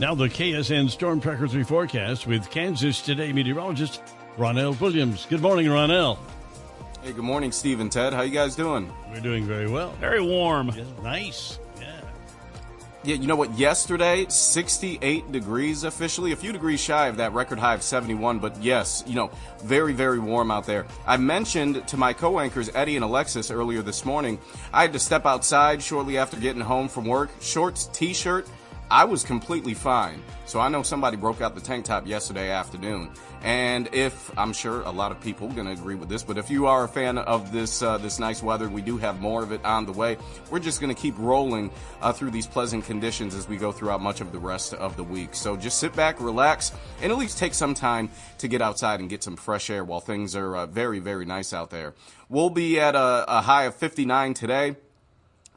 Now the KSN Storm Tracker 3 forecast with Kansas Today meteorologist Ronelle Williams. Good morning, Ronelle. Hey, good morning, Steve and Ted. How you guys doing? We're doing very well. Very warm. Yeah, nice. Yeah. Yeah, you know what? Yesterday, 68 degrees officially, a few degrees shy of that record high of 71, but yes, you know, very, very warm out there. I mentioned to my co anchors, Eddie and Alexis, earlier this morning, I had to step outside shortly after getting home from work, shorts, t shirt. I was completely fine. So I know somebody broke out the tank top yesterday afternoon. And if I'm sure a lot of people going to agree with this, but if you are a fan of this uh, this nice weather, we do have more of it on the way. We're just going to keep rolling uh, through these pleasant conditions as we go throughout much of the rest of the week. So just sit back, relax, and at least take some time to get outside and get some fresh air while things are uh, very very nice out there. We'll be at a, a high of 59 today.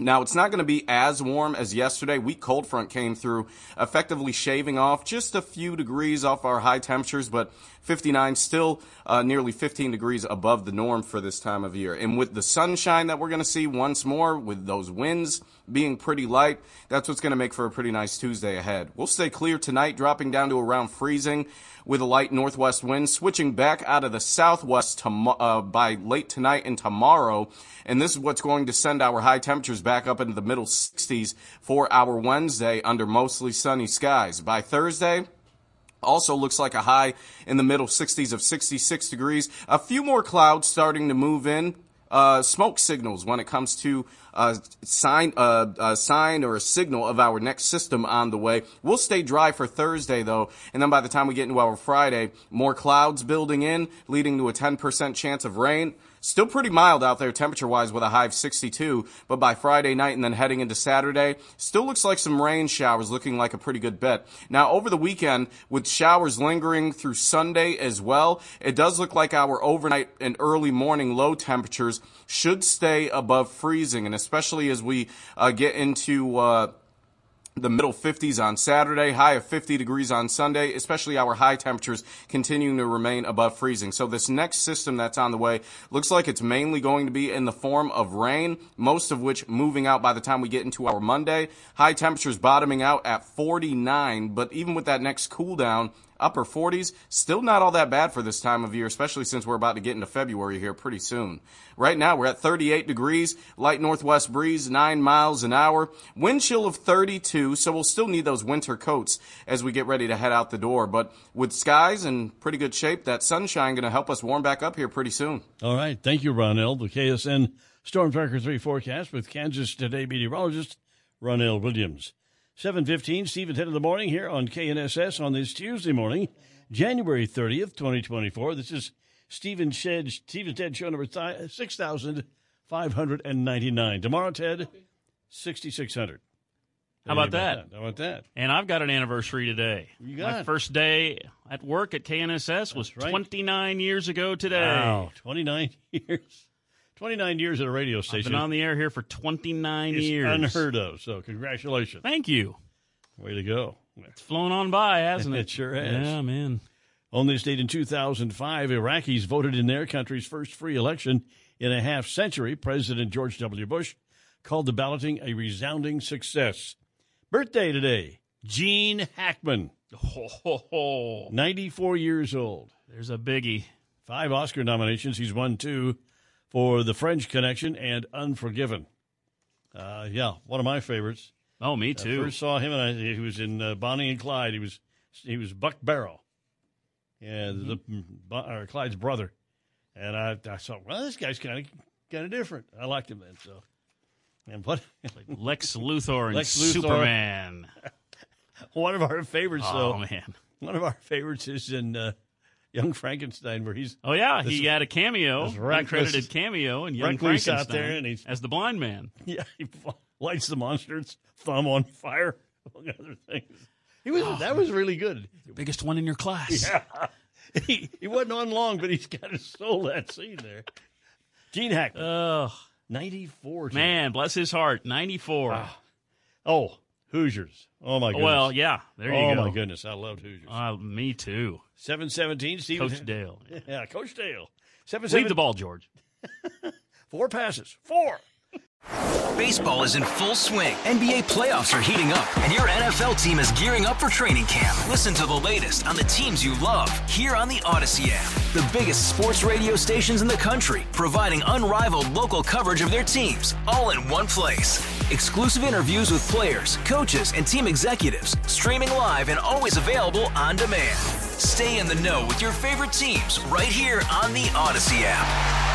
Now, it's not going to be as warm as yesterday. Weak cold front came through, effectively shaving off just a few degrees off our high temperatures, but 59 still uh, nearly 15 degrees above the norm for this time of year. And with the sunshine that we're going to see once more, with those winds being pretty light, that's what's going to make for a pretty nice Tuesday ahead. We'll stay clear tonight, dropping down to around freezing with a light northwest wind, switching back out of the southwest uh, by late tonight and tomorrow. And this is what's going to send our high temperatures back up into the middle 60s for our Wednesday under mostly sunny skies. By Thursday, also looks like a high in the middle 60s of 66 degrees. A few more clouds starting to move in. Uh, smoke signals when it comes to a sign, uh, a sign or a signal of our next system on the way. We'll stay dry for Thursday though, and then by the time we get into our Friday, more clouds building in, leading to a 10% chance of rain. Still pretty mild out there temperature wise with a high of 62, but by Friday night and then heading into Saturday, still looks like some rain showers looking like a pretty good bet. Now over the weekend, with showers lingering through Sunday as well, it does look like our overnight and early morning low temperatures should stay above freezing, and especially as we uh, get into uh, the middle 50s on Saturday, high of 50 degrees on Sunday, especially our high temperatures continuing to remain above freezing. So this next system that's on the way looks like it's mainly going to be in the form of rain, most of which moving out by the time we get into our Monday. High temperatures bottoming out at 49, but even with that next cool down, upper 40s, still not all that bad for this time of year, especially since we're about to get into February here pretty soon. Right now, we're at 38 degrees, light northwest breeze, 9 miles an hour, wind chill of 32, so we'll still need those winter coats as we get ready to head out the door. But with skies in pretty good shape, that sunshine going to help us warm back up here pretty soon. All right. Thank you, Ronelle. The KSN Storm Tracker 3 forecast with Kansas Today meteorologist Ronelle Williams. 715, Stephen 10 in the morning here on KNSS on this Tuesday morning, January 30th, 2024. This is Stephen Shed, Stephen Ted show number 6,599. Tomorrow, Ted, 6,600. How about that? How about that? And I've got an anniversary today. You got My it. first day at work at KNSS was right. 29 years ago today. Wow, 29 years. 29 years at a radio station. I've been on the air here for 29 It's years. unheard of. So, congratulations. Thank you. Way to go. It's flown on by, hasn't it? It sure has. Yeah, man. On this date in 2005, Iraqis voted in their country's first free election in a half century. President George W. Bush called the balloting a resounding success. Birthday today, Gene Hackman, Ho, ho, ho. 94 years old. There's a biggie. Five Oscar nominations. He's won two for The French Connection and Unforgiven. Uh, yeah, one of my favorites. Oh, me too. I first saw him, and I, he was in uh, Bonnie and Clyde. He was he was Buck Barrow, yeah, the Bo- or Clyde's brother. And I, I saw, well, this guy's kind of kind of different. I liked him then. So, and what Lex Luthor and Lex Luthor. Superman. one of our favorites, Oh though, man. one of our favorites is in uh, Young Frankenstein, where he's Oh yeah, he had a cameo, this reckless- uncredited cameo and Young Frankenstein out there, and he's- as the blind man. yeah, he lights the monster's thumb on fire, among other things. He was oh. that was really good. Biggest one in your class. Yeah, he, he wasn't on long, but he's got of stole that scene there. Gene Hackman, Oh 94. Man, bless his heart. Ninety four. Ah. Oh, Hoosiers. Oh, my goodness. well, yeah. There you oh, go. my goodness. I loved Hoosiers. Uh, me too. 717, Steve. Coach Dale. Yeah, Coach Dale. Leave 7 the ball, George. Four passes. Four. Baseball is in full swing. NBA playoffs are heating up, and your NFL team is gearing up for training camp. Listen to the latest on the teams you love here on the Odyssey app. The biggest sports radio stations in the country, providing unrivaled local coverage of their teams, all in one place. Exclusive interviews with players, coaches, and team executives, streaming live and always available on demand. Stay in the know with your favorite teams right here on the Odyssey app.